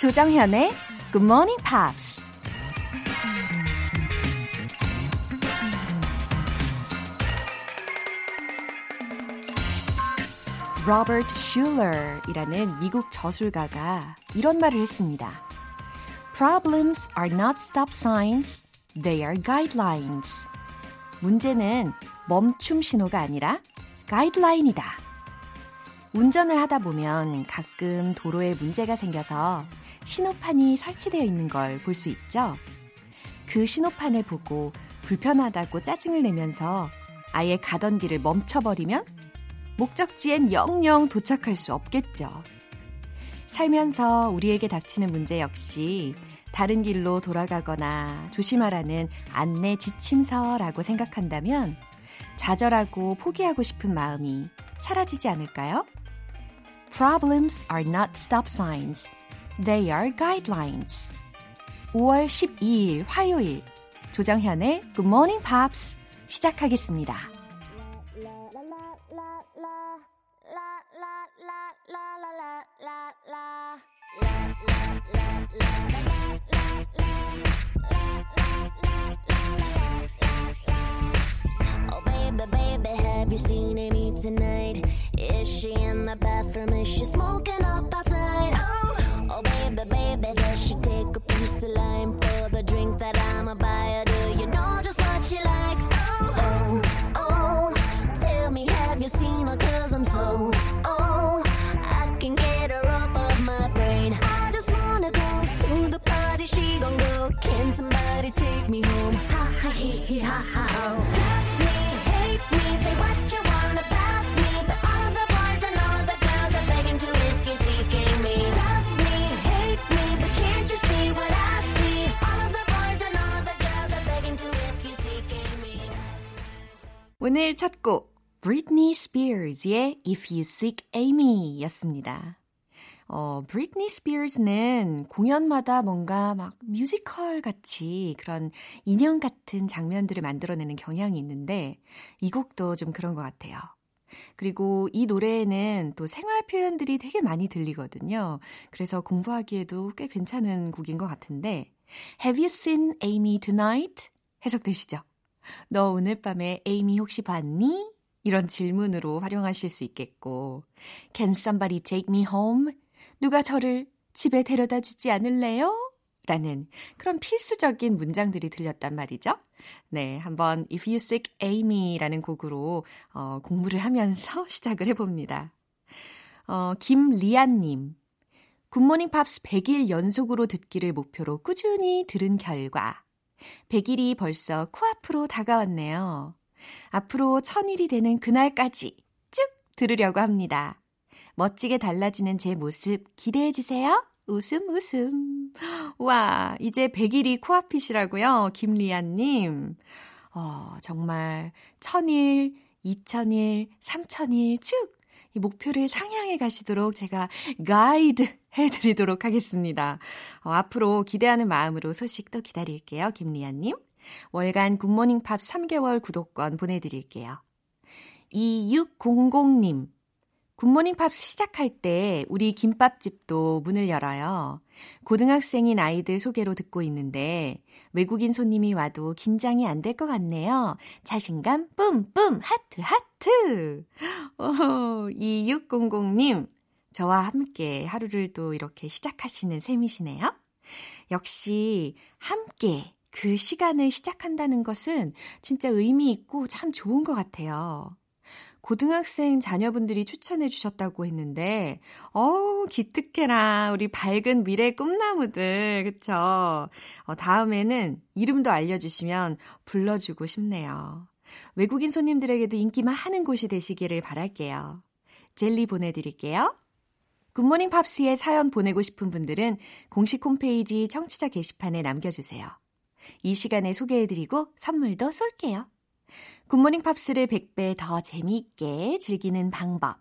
조정현의 Good Morning Pops. 로버트 슐러이라는 미국 저술가가 이런 말을 했습니다. Problems are not stop signs, they are guidelines. 문제는 멈춤 신호가 아니라 가이드라인이다. 운전을 하다 보면 가끔 도로에 문제가 생겨서 신호판이 설치되어 있는 걸 볼 수 있죠. 그 신호판을 보고 불편하다고 짜증을 내면서 아예 가던 길을 멈춰버리면 목적지엔 영영 도착할 수 없겠죠. 살면서 우리에게 닥치는 문제 역시 다른 길로 돌아가거나 조심하라는 안내 지침서라고 생각한다면 좌절하고 포기하고 싶은 마음이 사라지지 않을까요? Problems are not stop signs. They are guidelines. 5월 12일 화요일 조정현의 Good Morning Pops 시작하겠습니다. 오늘 첫 곡, Britney Spears의 If You Seek Amy 였습니다. 어, 브리트니 스피어스는 공연마다 뭔가 막 뮤지컬 같이 그런 인형 같은 장면들을 만들어내는 경향이 있는데 이 곡도 좀 그런 것 같아요. 그리고 이 노래에는 또 생활 표현들이 되게 많이 들리거든요. 그래서 공부하기에도 꽤 괜찮은 곡인 것 같은데 Have you seen Amy tonight? 해석되시죠? 너 오늘 밤에 에이미 혹시 봤니? 이런 질문으로 활용하실 수 있겠고, Can somebody take me home? 누가 저를 집에 데려다 주지 않을래요? 라는 그런 필수적인 문장들이 들렸단 말이죠. 네, 한번 If You Seek Amy라는 곡으로 어, 공부를 하면서 시작을 해봅니다. 어, 김리안님. 굿모닝 팝스 100일 연속으로 듣기를 목표로 꾸준히 들은 결과 100일이 벌써 코앞으로 다가왔네요. 앞으로 1000일이 되는 그날까지 쭉 들으려고 합니다. 멋지게 달라지는 제 모습 기대해 주세요. 웃음 웃음. 와, 이제 100일이 코앞이시라고요. 김리안 님. 어, 정말 1000일, 2000일, 3000일 쭉 이 목표를 상향해 가시도록 제가 가이드 해드리도록 하겠습니다. 어, 앞으로 기대하는 마음으로 소식 도 기다릴게요. 김리아님. 월간 굿모닝 팝 3개월 구독권 보내드릴게요. 2600님. 굿모닝 팝 시작할 때 우리 김밥집도 문을 열어요. 고등학생인 아이들 소개로 듣고 있는데 외국인 손님이 와도 긴장이 안 될 것 같네요. 자신감 뿜뿜 하트 하트. 오, 2600님 저와 함께 하루를 또 이렇게 시작하시는 셈이시네요. 역시 함께 그 시간을 시작한다는 것은 진짜 의미 있고 참 좋은 것 같아요. 고등학생 자녀분들이 추천해 주셨다고 했는데, 어우, 기특해라. 우리 밝은 미래 꿈나무들. 그쵸? 어, 다음에는 이름도 알려주시면 불러주고 싶네요. 외국인 손님들에게도 인기 많은 곳이 되시기를 바랄게요. 젤리 보내드릴게요. 굿모닝 팝스에 사연 보내고 싶은 분들은 공식 홈페이지 청취자 게시판에 남겨주세요. 이 시간에 소개해드리고 선물도 쏠게요. 굿모닝 팝스를 100배 더 재미있게 즐기는 방법.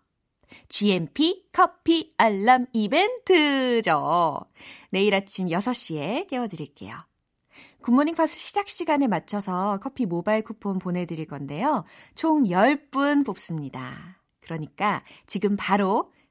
GMP 커피 알람 이벤트죠. 내일 아침 6시에 깨워드릴게요. 굿모닝 팝스 시작 시간에 맞춰서 커피 모바일 쿠폰 보내드릴 건데요. 총 10분 뽑습니다. 그러니까 지금 바로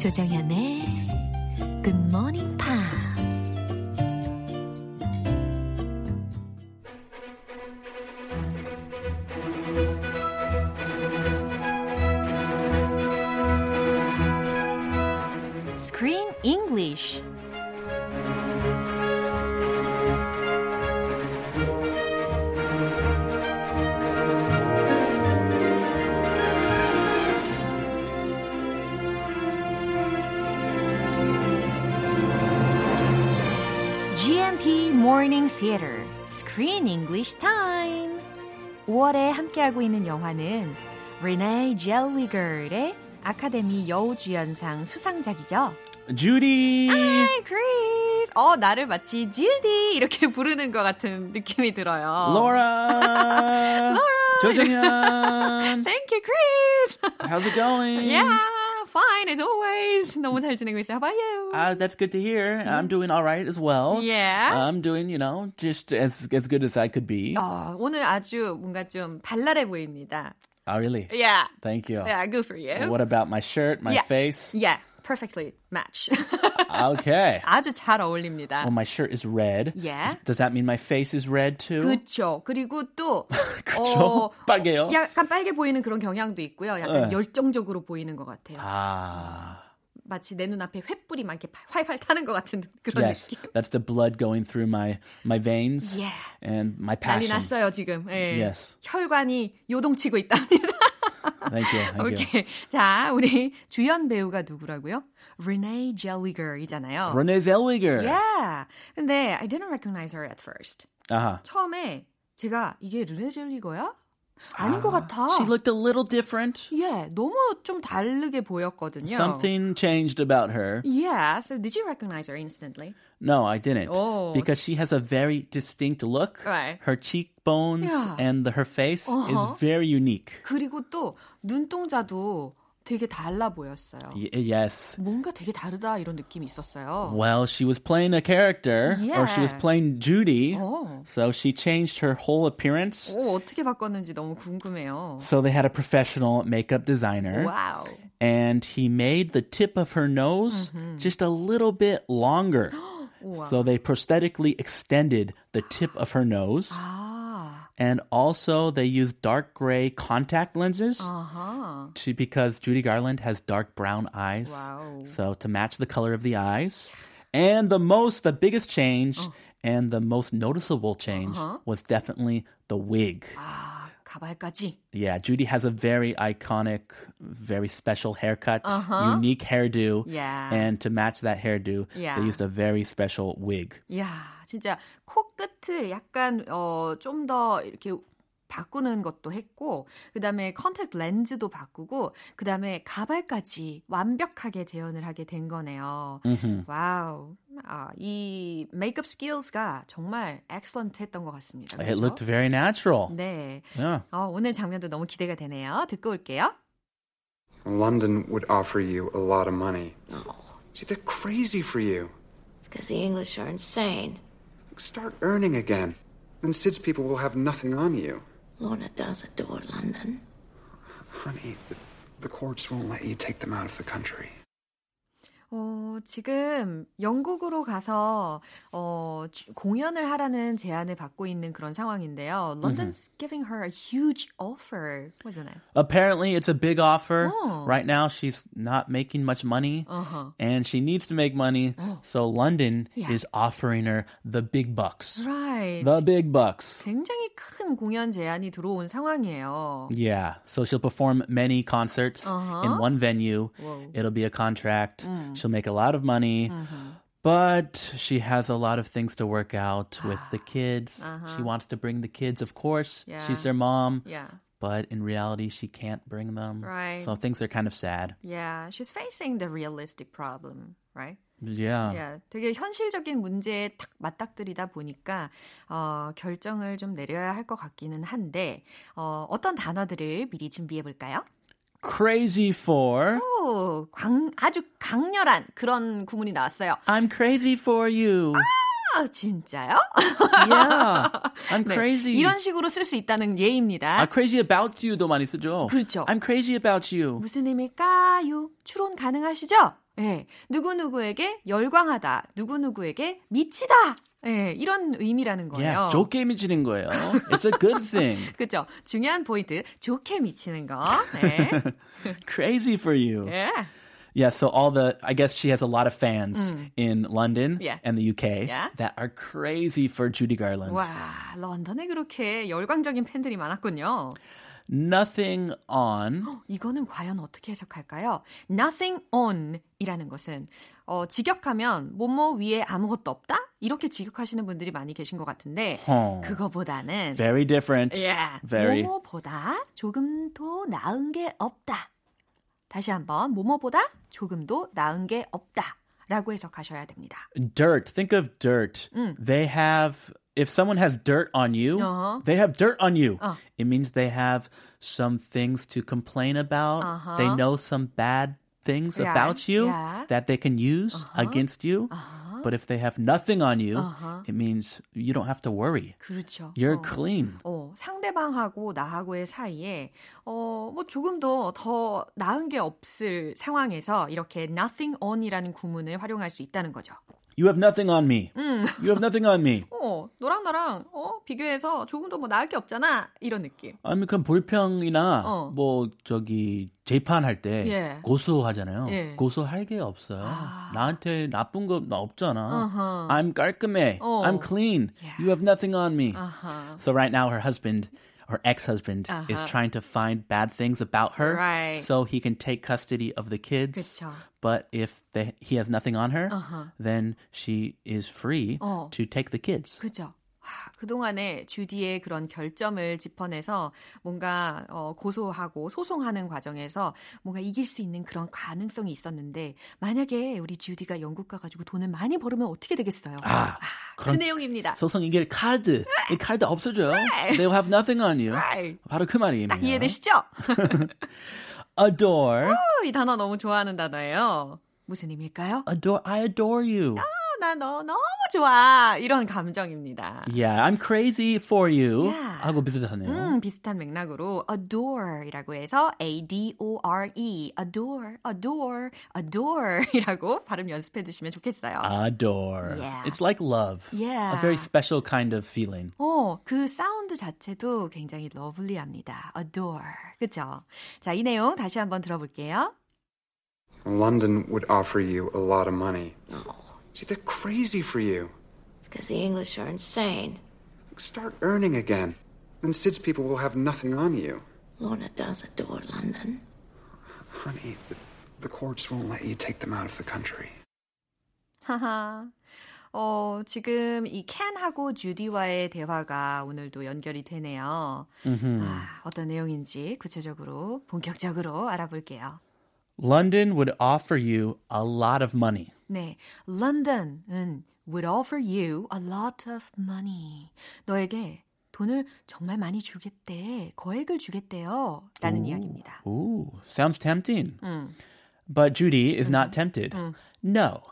조정현의 굿모닝 5월에 함께하고 있는 영화는 Renee Zellweger의 아카데미 여우주연상 수상작이죠. Judy. Hi, Chris. 어, 나를 마치 Judy 이렇게 부르는 것 같은 느낌이 들어요. Laura. Laura. 조정현. Thank you, Chris. How's it going? yeah, fine as always. 너무 잘 지내고 있어요. How about you? Uh, that's good to hear. I'm doing all right as well. Yeah. I'm doing, you know, just as as good as I could be. 어, 오늘 아주 뭔가 좀 발랄해 보입니다. Oh, really? Yeah. Thank you. Yeah, good for you. What about my shirt, my Yeah. face? Yeah, perfectly match. Okay. 아주 잘 어울립니다. Well, my shirt is red. Yeah. Does that mean my face is red too? 그렇죠. 그리고 또 그쵸? 빨개요? 약간 빨개 보이는 그런 경향도 있고요. 약간 네. 열정적으로 보이는 것 같아요. Ah. 마치 내 눈앞에 횃불이 막 이렇게 활활 타는 것 같은 그런 Yes, 느낌. that's the blood going through my my veins Yeah. and my 난리 passion. 났어요 지금. 예. Yes. 혈관이 요동치고 있답니다. Thank you. Thank. 오케이. 자, 우리 주연 배우가 누구라고요? Renee Zellweger이잖아요. Renee Zellweger. Yeah. 근데 I didn't recognize her at first. Uh-huh. 처음에 제가 이게 르네 젤리거야? 아닌 것 같아. She looked a little different. 예, 너무 좀 다르게 보였거든요. Something changed about her. Yeah, so did you recognize her instantly? No, I didn't. Oh. Because she has a very distinct look. Right. Her cheekbones Yeah. and the, her face Uh-huh. is very unique. 그리고 또 눈동자도 되게 달라 보였어요. Y- yes. 뭔가 되게 다르다 이런 느낌이 있었어요. Well, she was playing a character, or she was Yeah. playing Judy, 어. so she changed her whole appearance. 오, 어떻게 바꿨는지 너무 궁금해요. So they had a professional makeup designer, 와우. and he made the tip of her nose just a little bit longer. so they prosthetically extended the tip of her nose, 아, and also they use dark gray contact lenses uh-huh. to, because Judy Garland has dark brown eyes. Wow. So to match the color of the eyes. And the most, the biggest change oh. and the most noticeable change uh-huh. was definitely the wig. Ah. 가발까지. Yeah, Judy has a very iconic, very special haircut, unique hairdo. Yeah. And to match that hairdo, Yeah. they used a very special wig. 이야, 진짜 코끝을 약간 어, 좀 더 이렇게 바꾸는 것도 했고 그 다음에 contact 렌즈도 바꾸고 그 다음에 가발까지 완벽하게 재현을 하게 된 거네요. Wow. 아, 이 메이크업 skills가 정말 excellent 했던 것 같습니다. It 그렇죠? looked very natural. 네. Yeah. 어, 오늘 장면도 너무 기대가 되네요. 듣고 올게요. London would offer you a lot of money. No. See, they're crazy for you. Because the English are insane. Start earning again. Then Sid's people will have nothing on you. Lorna does adore London. Honey, the, the courts won't let you take them out of the country. 어, 지금 영국으로 가서 어, 주- 공연을 하라는 제안을 받고 있는 그런 상황인데요. London's giving her a huge offer, wasn't it? Apparently, it's a big offer. Oh. Right now, she's not making much money, Uh-huh. and she needs to make money. So London Yeah. is offering her the big bucks. Right. The big bucks. 굉장히 큰 공연 제안이 들어온 상황이에요. Yeah. So she'll perform many concerts Uh-huh. in one venue. Whoa. It'll be a contract. She'll make a lot of money. But she has a lot of things to work out with the kids. She wants to bring the kids, of course. Yeah. She's their mom. Yeah. But in reality, she can't bring them. Right. So things are kind of sad. Yeah, she's facing the realistic problem, right? Yeah. Yeah, 되게 현실적인 문제에 딱 맞닥뜨리다 보니까 어, 결정을 좀 내려야 할 것 같기는 한데 어, 어떤 단어들을 미리 준비해 볼까요? Crazy for. 오, 광, 아주 강렬한 그런 구문이 나왔어요. I'm crazy for you. 아, 진짜요? yeah. I'm 네, crazy. 이런 식으로 쓸 수 있다는 예입니다. I'm crazy about you도 많이 쓰죠. 그렇죠. I'm crazy about you. 무슨 의미일까요? 추론 가능하시죠? 예. 누구누구에게 열광하다, 누구누구에게 미치다. 예, 이런 의미라는 거예요. Yeah, 좋게 미치는 거예요. It's a good thing. 그죠? 중요한 포인트, 좋게 미치는 거. 네. Crazy for you. 예. Yeah, so all the, I guess she has a lot of fans in London Yeah. and the UK Yeah. that are crazy for Judy Garland. 와, 런던에 그렇게 열광적인 팬들이 많았군요. Nothing on. 이거는 과연 어떻게 해석할까요? Nothing on 이라는 것은 어, 직역하면 뭐뭐 위에 아무것도 없다? 이렇게 직역하시는 분들이 많이 계신 것 같은데 어. 그거보다는 Very different. yeah, Very. 뭐뭐보다 조금도 나은 게 없다. 다시 한번 뭐뭐보다 조금도 나은 게 없다. 라고 해석하셔야 됩니다. Dirt. Think of dirt. They have, if someone has dirt on you, Uh-huh. they have dirt on you. It means they have some things to complain about. They know some bad things Yeah, about you yeah. that they can use against you. But if they have nothing on you, it means you don't have to worry. 그렇죠. You're 어. clean. 어, 상대방하고 나하고의 사이에 어, 뭐 조금도 더 나은 게 없을 상황에서 이렇게 nothing on이라는 구문을 활용할 수 있다는 거죠. You have nothing on me. You have nothing on me. 어, 너랑 나랑 어, 비교해서 조금도 뭐 나을 게 없잖아. 이런 느낌. 아니 그 불평이나 어. 뭐 저기 재판 할 때 예. 고소하잖아요. 예. 고소할 게 없어요. 나한테 나쁜 거 없잖아. 어허. I'm 깔끔해. 어. I'm clean. Yeah. You have nothing on me. 아하. So right now her husband her ex-husband is Uh-huh. trying to find bad things about her Right. so he can take custody of the kids. 그쵸. But if they, he has nothing on her, Uh-huh. then she is free 어. to take the kids. 그죠. 하, 그동안에 주디의 그런 결점을 짚어내서 뭔가 어, 고소하고 소송하는 과정에서 뭔가 이길 수 있는 그런 가능성이 있었는데 만약에 우리 주디가 영국 가가지고 돈을 많이 벌으면 어떻게 되겠어요? 아, 그 그런 내용입니다. 소송 이길 카드. 이 카드 없어져요. They'll have nothing on you. Right. 바로 그 말이에요. 딱 이해되시죠? Adore. 어, 이 단어 너무 좋아하는 단어예요. 무슨 의미일까요? Adore. I adore you. 나 너 너무 좋아 이런 감정입니다. Yeah, I'm crazy for you. Yeah. 하고 비슷하네요. 음, 비슷한 맥락으로 adore이라고 해서 A-D-O-R-E, adore, adore, adore이라고 발음 연습해 두시면 좋겠어요. Adore. Yeah. It's like love. Yeah. A very special kind of feeling. 어, 그 사운드 자체도 굉장히 러블리합니다. adore. 그쵸? 자, 이 내용 다시 한번 들어볼게요. London would offer you a lot of money. See, they're crazy for you. It's because the English are insane. Start earning again. Then Sid's people will have nothing on you. Lorna does adore London. Honey, the, the courts won't let you take them out of the country. 하하. 어, 지금 이 캔하고 주디와의 대화가 오늘도 연결이 되네요. 아, 어떤 내용인지 구체적으로, 본격적으로 알아볼게요. London would offer you a lot of money. 네, London은 would offer you a lot of money. 너에게 돈을 정말 많이 주겠대, 거액을 주겠대요. 라는 이야기입니다. Ooh, sounds tempting. 음. But Judy is not tempted. No.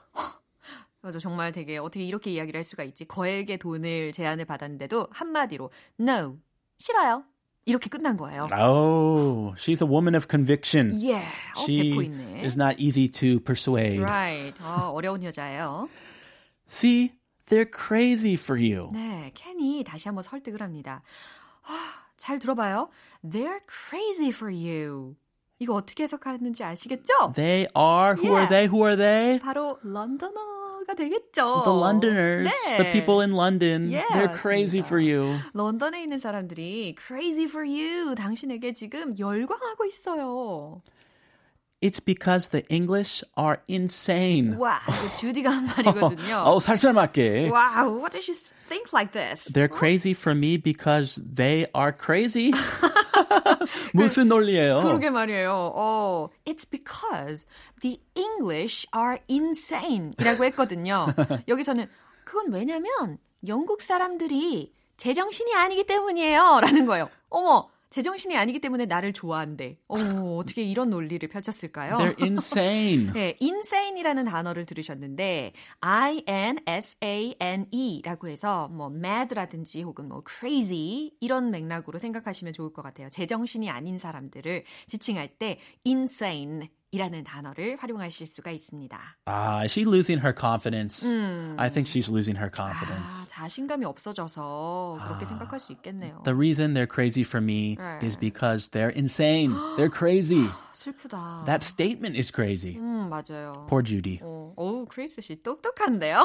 맞아, 정말 되게 어떻게 이렇게 이야기를 할 수가 있지. 거액의 돈을 제안을 받았는데도 한마디로 no, 싫어요. 이렇게 끝난 거예요. Oh, she's a woman of conviction. 예, 어, She 있네. is not easy to persuade. Right, 어, 어려운 여자예요. See, they're crazy for you. 네, 캔이 다시 한번 설득을 합니다. 아, 잘 들어봐요. They're crazy for you. 이거 어떻게 해석하는지 아시겠죠? They are. Who are Yeah. they? Who are they? 바로 런 더너가 되겠죠. The Londoners, 네. the people in London. Yeah, they're crazy 맞습니다. for you. 런던에 있는 사람들이 crazy for you. 당신에게 지금 열광하고 있어요. It's because the English are insane. 와, 이거 주디가 한 말이거든요. 어, 살살 맞게. wow, what does she think like this? They're crazy for me because they are crazy. 무슨 논리예요? 그러게 말이에요. 어, it's because the English are insane 이라고 했거든요. 여기서는 그건 왜냐면 영국 사람들이 제정신이 아니기 때문이에요. 라는 거예요. 어머, 제정신이 아니기 때문에 나를 좋아한대. 어, 어떻게 이런 논리를 펼쳤을까요? They're insane. 네, insane이라는 단어를 들으셨는데 I-N-S-A-N-E라고 해서 뭐 mad라든지 혹은 뭐 crazy 이런 맥락으로 생각하시면 좋을 것 같아요. 제정신이 아닌 사람들을 지칭할 때 insane 이라는 단어를 활용하실 수가 있습니다. Ah, is she losing her confidence? I think she's losing her confidence. 아, 자신감이 없어져서 그렇게 생각할 수 있겠네요. The reason they're crazy for me 네. is because they're insane. they're crazy. 슬프다. That statement is crazy. 음, 맞아요. Poor Judy. 어, 어우, 크리스 씨 똑똑한데요?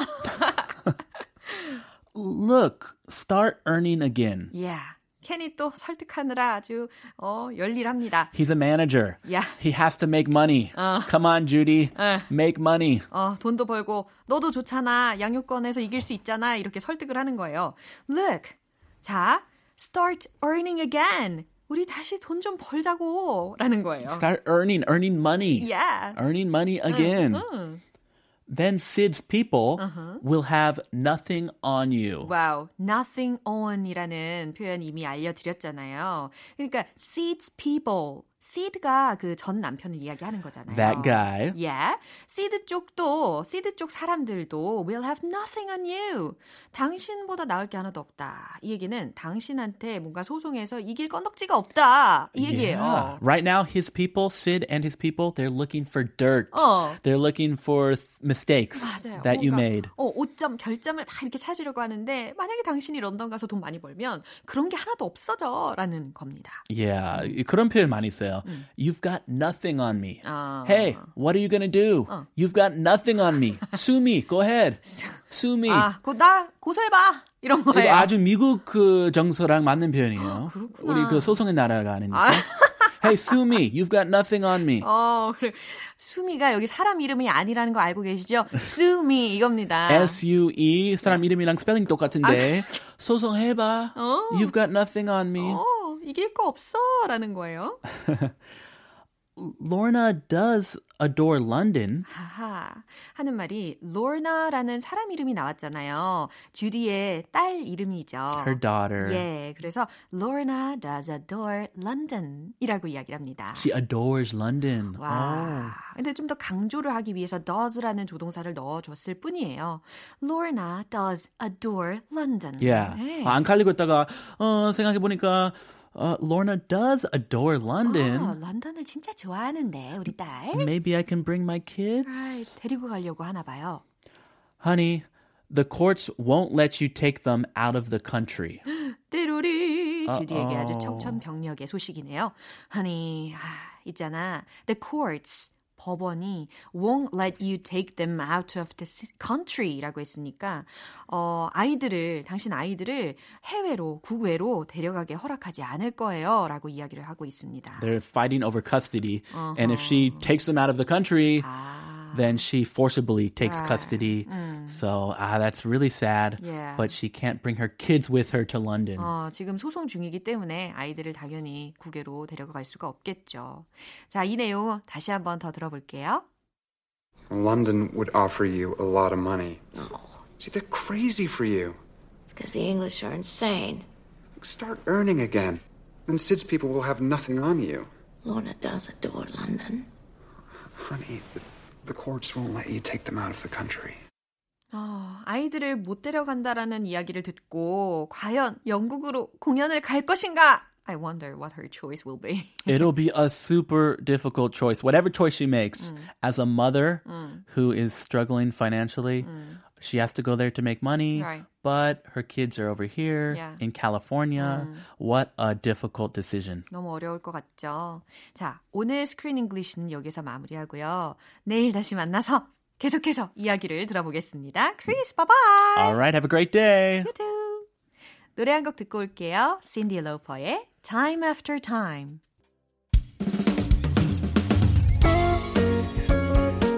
Look, start earning again. yeah. 켄이 또 설득하느라 아주 어, 열일합니다. He's a manager. Yeah. He has to make money. Come on, Judy. Make money. 어, 돈도 벌고 너도 좋잖아. 양육권에서 이길 수 있잖아. 이렇게 설득을 하는 거예요. Look. 자, start earning again. 우리 다시 돈 좀 벌자고 라는 거예요. Start earning, earning money. Yeah. Earning money again. 음. Then Sid's people will have nothing on you. 와우, nothing on이라는 표현 이미 알려드렸잖아요. 그러니까 seeds people. seed가 그 전 남편을 이야기하는 거잖아요. That guy. Yeah. seed 쪽도 seed 쪽 사람들도 will have nothing on you. 당신보다 나을 게 하나도 없다. 이 얘기는 당신한테 뭔가 소송해서 이길 건덕지가 없다. 이 얘기예요. Yeah. Right now, his people, Sid and his people, they're looking for dirt. 어. They're looking for mistakes 맞아요. that you 뭔가, made. 어, 5점 결점을 막 이렇게 찾으려고 하는데 만약에 당신이 런던 가서 돈 많이 벌면 그런 게 하나도 없어져라는 겁니다. Yeah, 그런 표현 많이 써요. You've got nothing on me. 아. Hey, what are you gonna do? You've got nothing on me. Sue me. Go ahead. Sue me. 아, 그, 나 고소해봐. 이런 이거 거예요. 아주 미국 그 정서랑 맞는 표현이에요. 우리 그 소송의 나라가 아니니까. hey, sue me. You've got nothing on me. 어, 그래. 수미가 여기 사람 이름이 아니라는 거 알고 계시죠? 수미 이겁니다. S-U-E 사람 이름이랑 스펠링 똑같은데 소송해봐. 어. You've got nothing on me. 어, 이길 거 없어. 라는 거예요. Lorna does adore London. 하하. 하는 말이 로나라는 사람 이름이 나왔잖아요. 주디의 딸 이름이죠. Her daughter. 예, 그래서 Lorna does adore London 이라고 이야기를 합니다. She adores London. 와. 근데 좀 더 강조를 하기 위해서 does라는 조동사를 넣어 줬을 뿐이에요. Lorna does adore London. Yeah. 네. 안 칼리고 있다가 어 생각해 보니까 어, Lorna does adore London. 아, 런던을 진짜 좋아하는데 우리 딸. Maybe I can bring my kids. 아이, 데리고 가려고 하나 봐요. Honey, the courts won't let you take them out of the country. 띠로리 주디에게 아주 Uh-oh. 청천벽력의 소식이네요. Honey, 아, 있잖아. The courts 법원이 won't let you take them out of the country라고 했으니까 어, 아이들을 당신 아이들을 해외로 국외로 데려가게 허락하지 않을 거예요라고 이야기를 하고 있습니다. They're fighting over custody, and if she takes them out of the country, 아, then she forcibly takes Right. custody. So ah, that's really sad. Yeah. But she can't bring her kids with her to London. 어, 지금 소송 중이기 때문에 아이들을 당연히 국외로 데려갈 수가 없겠죠. 자, 이 내용 다시 한번 더 들어볼게요. London would offer you a lot of money. See, they're crazy for you. It's because the English are insane. Start earning again. Then Sid's people will have nothing on you. Lorna does adore London. Honey, the, the courts won't let you take them out of the country. 어, 아이들을 못 데려간다라는 이야기를 듣고 과연 영국으로 공연을 갈 것인가? I wonder what her choice will be. It'll be a super difficult choice. Whatever choice she makes, as a mother who is struggling financially, she has to go there to make money. Right. But her kids are over here Yeah. in California. What a difficult decision. 너무 어려울 것 같죠? 자, 오늘 스크린 잉글리시는 여기서 마무리하고요. 내일 다시 만나서 계속해서 이야기를 들어보겠습니다. 크리스, 바이바이! All right, have a great day. 유튜. 노래 한 곡 듣고 올게요. 신디 로퍼의 Time After Time.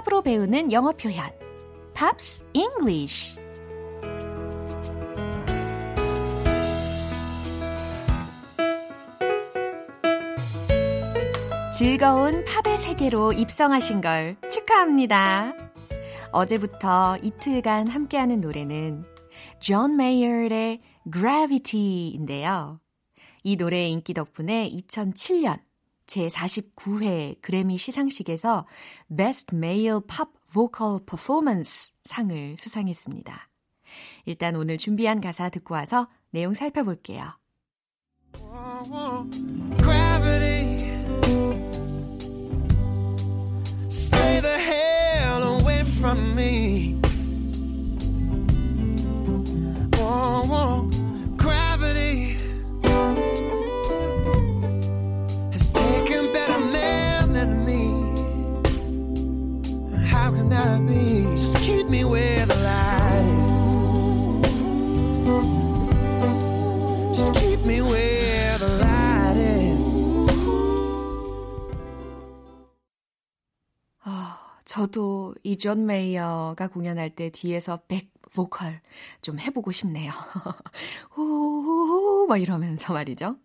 팝으로 배우는 영어 표현 팝스 잉글리쉬 즐거운 팝의 세계로 입성하신 걸 축하합니다. 어제부터 이틀간 함께하는 노래는 존 메이어의 Gravity인데요. 이 노래의 인기 덕분에 2007년 제49회 그래미 시상식에서 Best Male Pop Vocal Performance 상을 수상했습니다. 일단 오늘 준비한 가사 듣고 와서 내용 살펴볼게요. Gravity Stay the hell away from me 저도 이 존 메이어가 공연할 때 뒤에서 back 보컬 좀 해보고 싶네요. 호호호 막 이러면서 말이죠.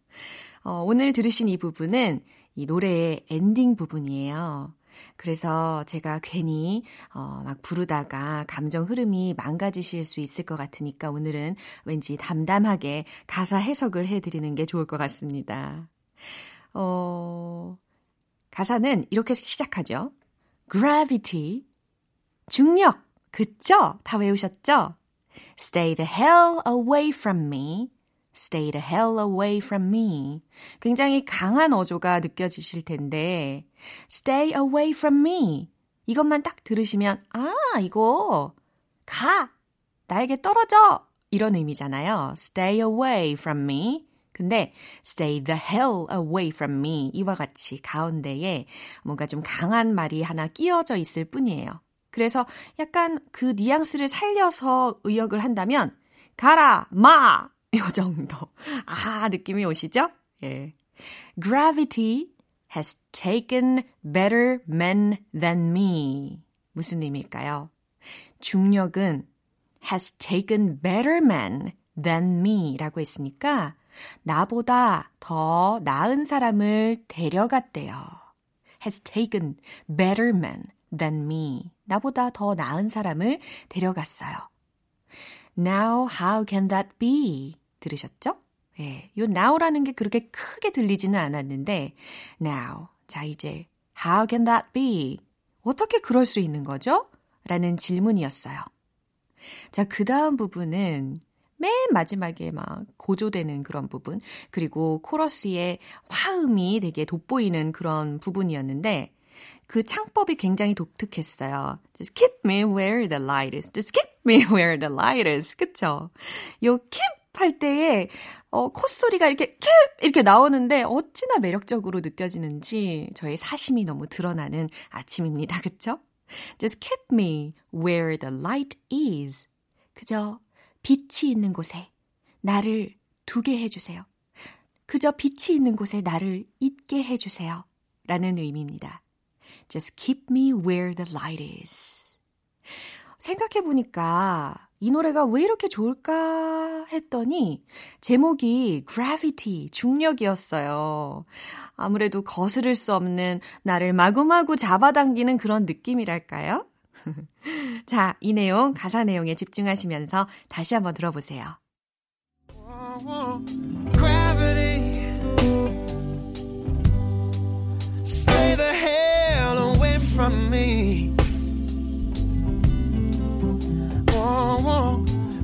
어, 오늘 들으신 이 부분은 이 노래의 엔딩 부분이에요. 그래서 제가 괜히 어, 막 부르다가 감정 흐름이 망가지실 수 있을 것 같으니까 오늘은 왠지 담담하게 가사 해석을 해드리는 게 좋을 것 같습니다. 어, 가사는 이렇게 시작하죠. Gravity. 중력. 그쵸? 다 외우셨죠? Stay the hell away from me. Stay the hell away from me. 굉장히 강한 어조가 느껴지실 텐데, Stay away from me. 이것만 딱 들으시면, 아, 이거, 가! 나에게 떨어져! 이런 의미잖아요. Stay away from me. 근데 stay the hell away from me 이와 같이 가운데에 뭔가 좀 강한 말이 하나 끼어져 있을 뿐이에요. 그래서 약간 그 뉘앙스를 살려서 의역을 한다면 가라 마! 이 정도. 아, 느낌이 오시죠? 예. Gravity has taken better men than me. 무슨 의미일까요? 중력은 has taken better men than me 라고 했으니까 나보다 더 나은 사람을 데려갔대요. has taken better men than me. 나보다 더 나은 사람을 데려갔어요. Now how can that be? 들으셨죠? 예, 요 now라는 게 그렇게 크게 들리지는 않았는데 now. 자, 이제 how can that be? 어떻게 그럴 수 있는 거죠? 라는 질문이었어요. 자, 그 다음 부분은 맨 마지막에 막 고조되는 그런 부분, 그리고 코러스의 화음이 되게 돋보이는 그런 부분이었는데, 그 창법이 굉장히 독특했어요. Just keep me where the light is. Just keep me where the light is. 그쵸? 요 keep 할 때에 어, 콧소리가 이렇게 캡 이렇게 나오는데 어찌나 매력적으로 느껴지는지 저의 사심이 너무 드러나는 아침입니다. 그쵸? Just keep me where the light is. 그저 빛이 있는 곳에 나를 두게 해주세요. 그저 빛이 있는 곳에 나를 있게 해주세요. 라는 의미입니다. Just keep me where the light is. 생각해보니까 이 노래가 왜 이렇게 좋을까 했더니 제목이 gravity, 중력이었어요. 아무래도 거스를 수 없는 나를 마구마구 잡아당기는 그런 느낌이랄까요? 자, 이 내용, 가사 내용에 집중하시면서 다시 한번 들어보세요. Gravity. Stay the hell away from me.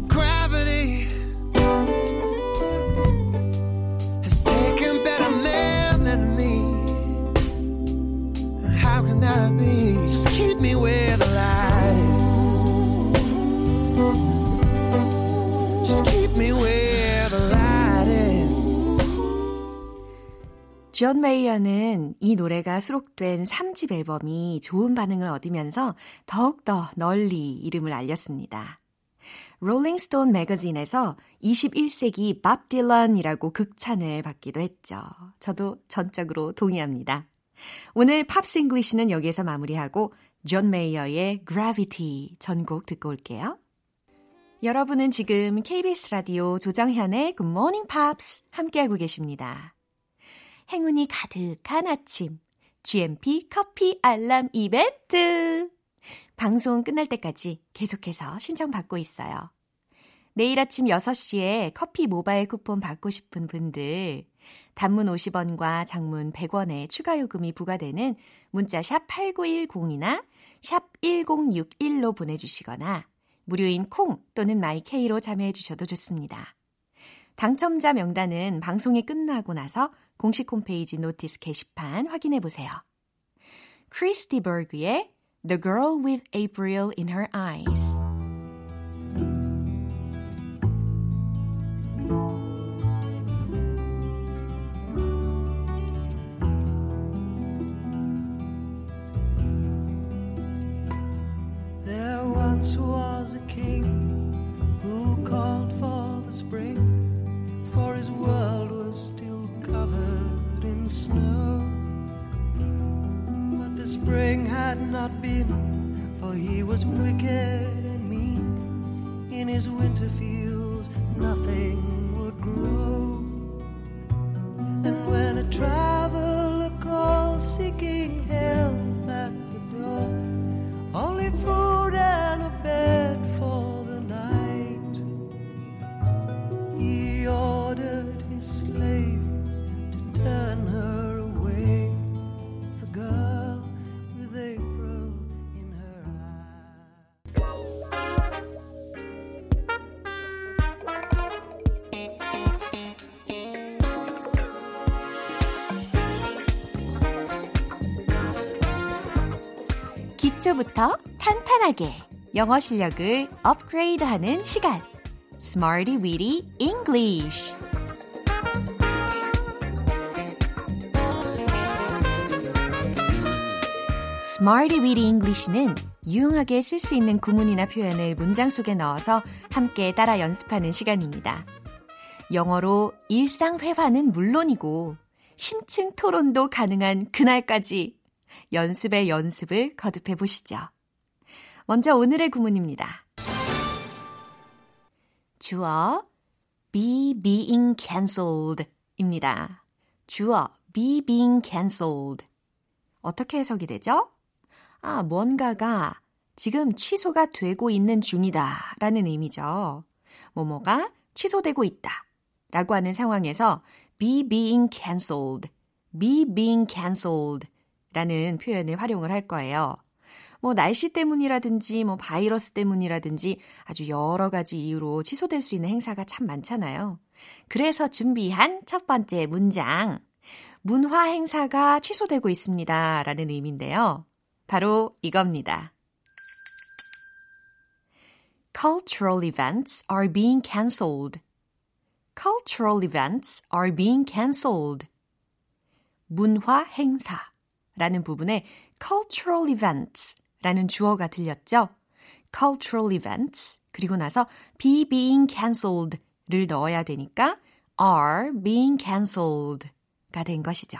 Gravity has taken better men than me. How can that be? 존 메이어는 이 노래가 수록된 3집 앨범이 좋은 반응을 얻으면서 더욱더 널리 이름을 알렸습니다. 롤링스톤 매거진에서 21세기 밥 딜런이라고 극찬을 받기도 했죠. 저도 전적으로 동의합니다. 오늘 Pops English는 여기에서 마무리하고 존 메이어의 Gravity 전곡 듣고 올게요. 여러분은 지금 KBS 라디오 조정현의 Good Morning Pops 함께하고 계십니다. 행운이 가득한 아침 GMP 커피 알람 이벤트 방송 끝날 때까지 계속해서 신청받고 있어요. 내일 아침 6시에 커피 모바일 쿠폰 받고 싶은 분들 단문 50원과 장문 100원의 추가 요금이 부과되는 문자 샵 8910이나 샵 1061로 보내주시거나 무료인 콩 또는 마이케이로 참여해 주셔도 좋습니다. 당첨자 명단은 방송이 끝나고 나서 공식 홈페이지 노티스 게시판 확인해 보세요. 크리스티 버그의 The Girl with April in Her Eyes. There once was had not been, for he was wicked and mean. In his winter fields, nothing 기초부터 탄탄하게 영어 실력을 업그레이드하는 시간. Smarty Weedy English. Smarty Weedy English는 유용하게 쓸 수 있는 구문이나 표현을 문장 속에 넣어서 함께 따라 연습하는 시간입니다. 영어로 일상 회화는 물론이고 심층 토론도 가능한 그날까지 연습의 연습을 거듭해 보시죠. 먼저 오늘의 구문입니다. 주어 be being cancelled 입니다. 주어 be being cancelled. 어떻게 해석이 되죠? 아, 뭔가가 지금 취소가 되고 있는 중이다 라는 의미죠. 뭐뭐가 취소되고 있다 라고 하는 상황에서 be being cancelled, be being cancelled 라는 표현을 활용을 할 거예요. 뭐 날씨 때문이라든지 뭐 바이러스 때문이라든지 아주 여러 가지 이유로 취소될 수 있는 행사가 참 많잖아요. 그래서 준비한 첫 번째 문장. 문화 행사가 취소되고 있습니다. 라는 의미인데요. 바로 이겁니다. Cultural events are being cancelled. Cultural events are being cancelled. 문화 행사 라는 부분에 cultural events 라는 주어가 들렸죠? cultural events 그리고 나서 be being cancelled 를 넣어야 되니까 are being cancelled 가 된 것이죠.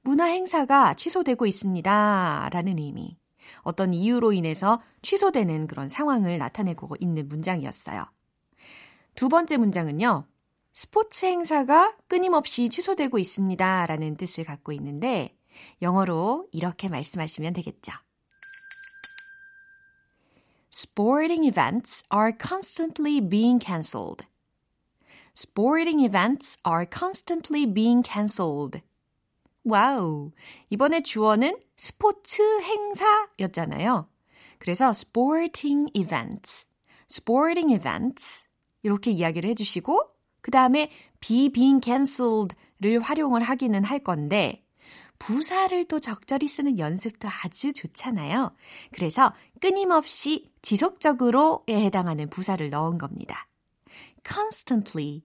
문화 행사가 취소되고 있습니다. 라는 의미. 어떤 이유로 인해서 취소되는 그런 상황을 나타내고 있는 문장이었어요. 두 번째 문장은요. 스포츠 행사가 끊임없이 취소되고 있습니다. 라는 뜻을 갖고 있는데 영어로 이렇게 말씀하시면 되겠죠. Sporting events are constantly being cancelled. Sporting events are constantly being cancelled. Wow. 이번에 주어는 스포츠 행사였잖아요. 그래서 sporting events, sporting events 이렇게 이야기를 해주시고 그 다음에 be being cancelled를 활용을 하기는 할 건데 부사를 또 적절히 쓰는 연습도 아주 좋잖아요. 그래서 끊임없이 지속적으로에 해당하는 부사를 넣은 겁니다. constantly,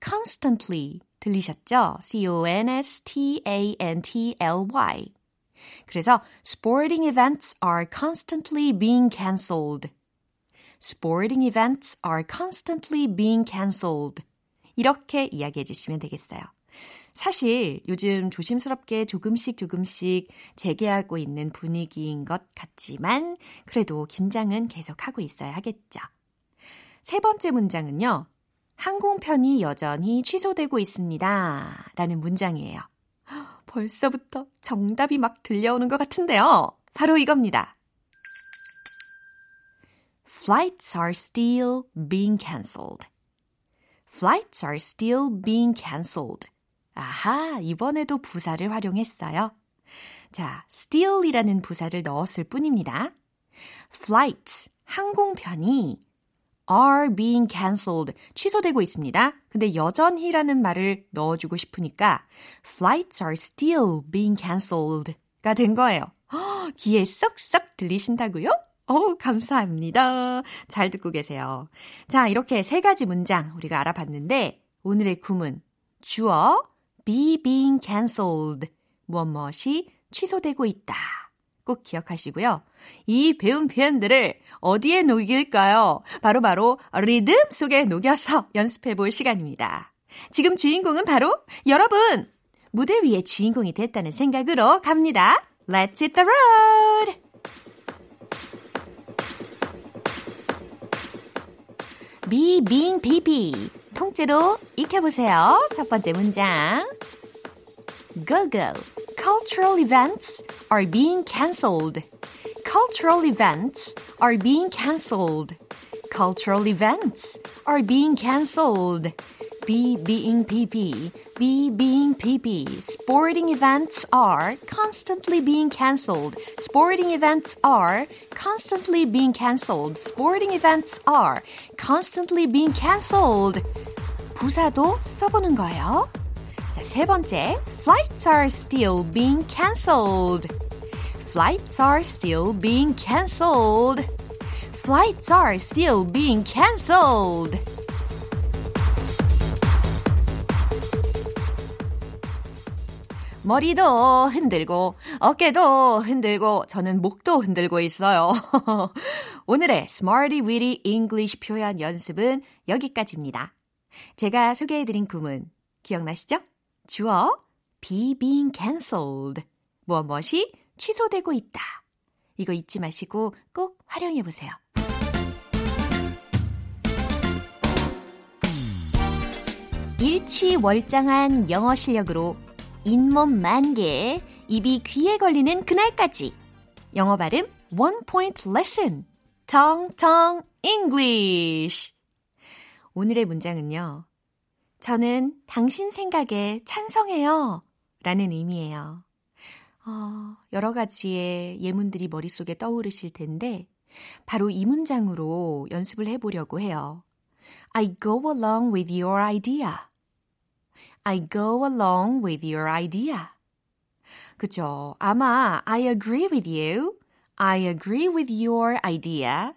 constantly 들리셨죠? C-O-N-S-T-A-N-T-L-Y. 그래서 sporting events are constantly being cancelled. Sporting events are constantly being cancelled. 이렇게 이야기해 주시면 되겠어요. 사실 요즘 조심스럽게 조금씩 조금씩 재개하고 있는 분위기인 것 같지만 그래도 긴장은 계속하고 있어야 하겠죠. 세 번째 문장은요. 항공편이 여전히 취소되고 있습니다. 라는 문장이에요. 벌써부터 정답이 막 들려오는 것 같은데요. 바로 이겁니다. Flights are still being cancelled. Flights are still being cancelled. 아하, 이번에도 부사를 활용했어요. 자, still이라는 부사를 넣었을 뿐입니다. Flights, 항공편이 are being cancelled, 취소되고 있습니다. 근데 여전히라는 말을 넣어주고 싶으니까 flights are still being cancelled가 된 거예요. 허, 귀에 쏙쏙 들리신다고요? 어우, 감사합니다. 잘 듣고 계세요. 자, 이렇게 세 가지 문장 우리가 알아봤는데 오늘의 구문 주어 be being cancelled 무엇 무엇이 취소되고 있다. 꼭 기억하시고요. 이 배운 표현들을 어디에 녹일까요? 바로바로 바로 리듬 속에 녹여서 연습해 볼 시간입니다. 지금 주인공은 바로 여러분! 무대 위에 주인공이 됐다는 생각으로 갑니다. Let's hit the road! be bb 통째로 익혀보세요. 첫 번째 문장. Go go. Cultural events are being cancelled. Cultural events are being cancelled. Cultural events are being cancelled. B being PP, B being PP. Sporting events are constantly being cancelled. Sporting events are constantly being cancelled. Sporting events are constantly being cancelled. 부사도 써보는 거예요. 자, 세 번째. Flights are still being cancelled. Flights are still being cancelled. Flights are still being cancelled. 머리도 흔들고 어깨도 흔들고 저는 목도 흔들고 있어요. 오늘의 Smarty Weedy English 표현 연습은 여기까지입니다. 제가 소개해드린 구문 기억나시죠? 주어 be being cancelled 무엇 무엇이 취소되고 있다. 이거 잊지 마시고 꼭 활용해 보세요. 일취월장한 영어 실력으로 잇몸 만개, 입이 귀에 걸리는 그날까지 영어 발음 One Point Lesson 텅텅 English 오늘의 문장은요. 저는 당신 생각에 찬성해요. 라는 의미예요. 어, 여러 가지의 예문들이 머릿속에 떠오르실 텐데, 바로 이 문장으로 연습을 해보려고 해요. I go along with your idea. I go along with your idea. 그죠? 아마 I agree with you. I agree with your idea.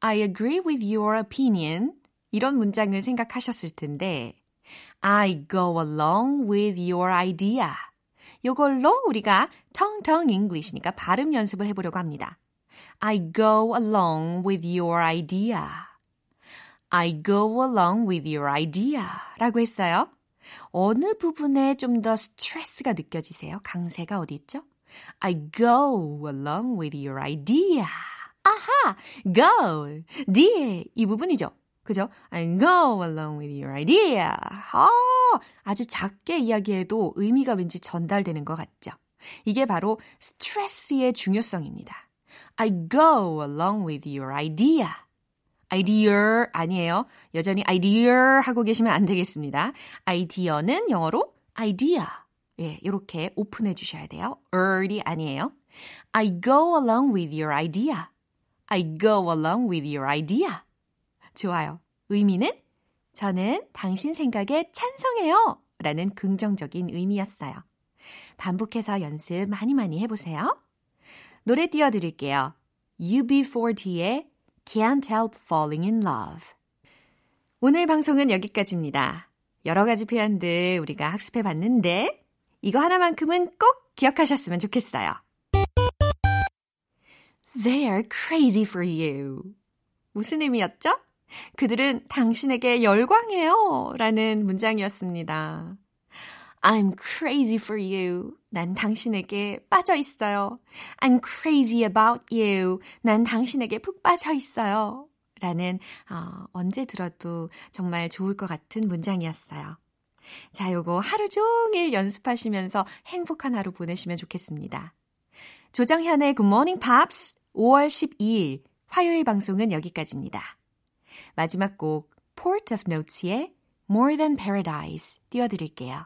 I agree with your opinion. 이런 문장을 생각하셨을 텐데, I go along with your idea. 요걸로 우리가 텅텅 English니까 발음 연습을 해보려고 합니다. I go along with your idea. I go along with your idea. 라고 했어요. 어느 부분에 좀 더 스트레스가 느껴지세요? 강세가 어디 있죠? I go along with your idea. 아하! go! 뒤에 이 부분이죠. 그죠? I go along with your idea. 아, 아주 작게 이야기해도 의미가 왠지 전달되는 것 같죠? 이게 바로 스트레스의 중요성입니다. I go along with your idea. Idea 아니에요. 여전히 idea 하고 계시면 안 되겠습니다. idea는 영어로 idea. 예, 이렇게 오픈해 주셔야 돼요. er이 아니에요. I go along with your idea. I go along with your idea. 좋아요. 의미는 저는 당신 생각에 찬성해요. 라는 긍정적인 의미였어요. 반복해서 연습 많이 많이 해보세요. 노래 띄워드릴게요. UB40의 Can't Help Falling in Love. 오늘 방송은 여기까지입니다. 여러 가지 표현들 우리가 학습해 봤는데 이거 하나만큼은 꼭 기억하셨으면 좋겠어요. They are crazy for you. 무슨 의미였죠? 그들은 당신에게 열광해요. 라는 문장이었습니다. I'm crazy for you. 난 당신에게 빠져 있어요. I'm crazy about you. 난 당신에게 푹 빠져 있어요. 라는 어, 언제 들어도 정말 좋을 것 같은 문장이었어요. 자, 요거 하루 종일 연습하시면서 행복한 하루 보내시면 좋겠습니다. 조정현의 Good Morning Pops 5월 12일 화요일 방송은 여기까지입니다. 마지막 곡 Port of Notes의 More Than Paradise 띄워드릴게요.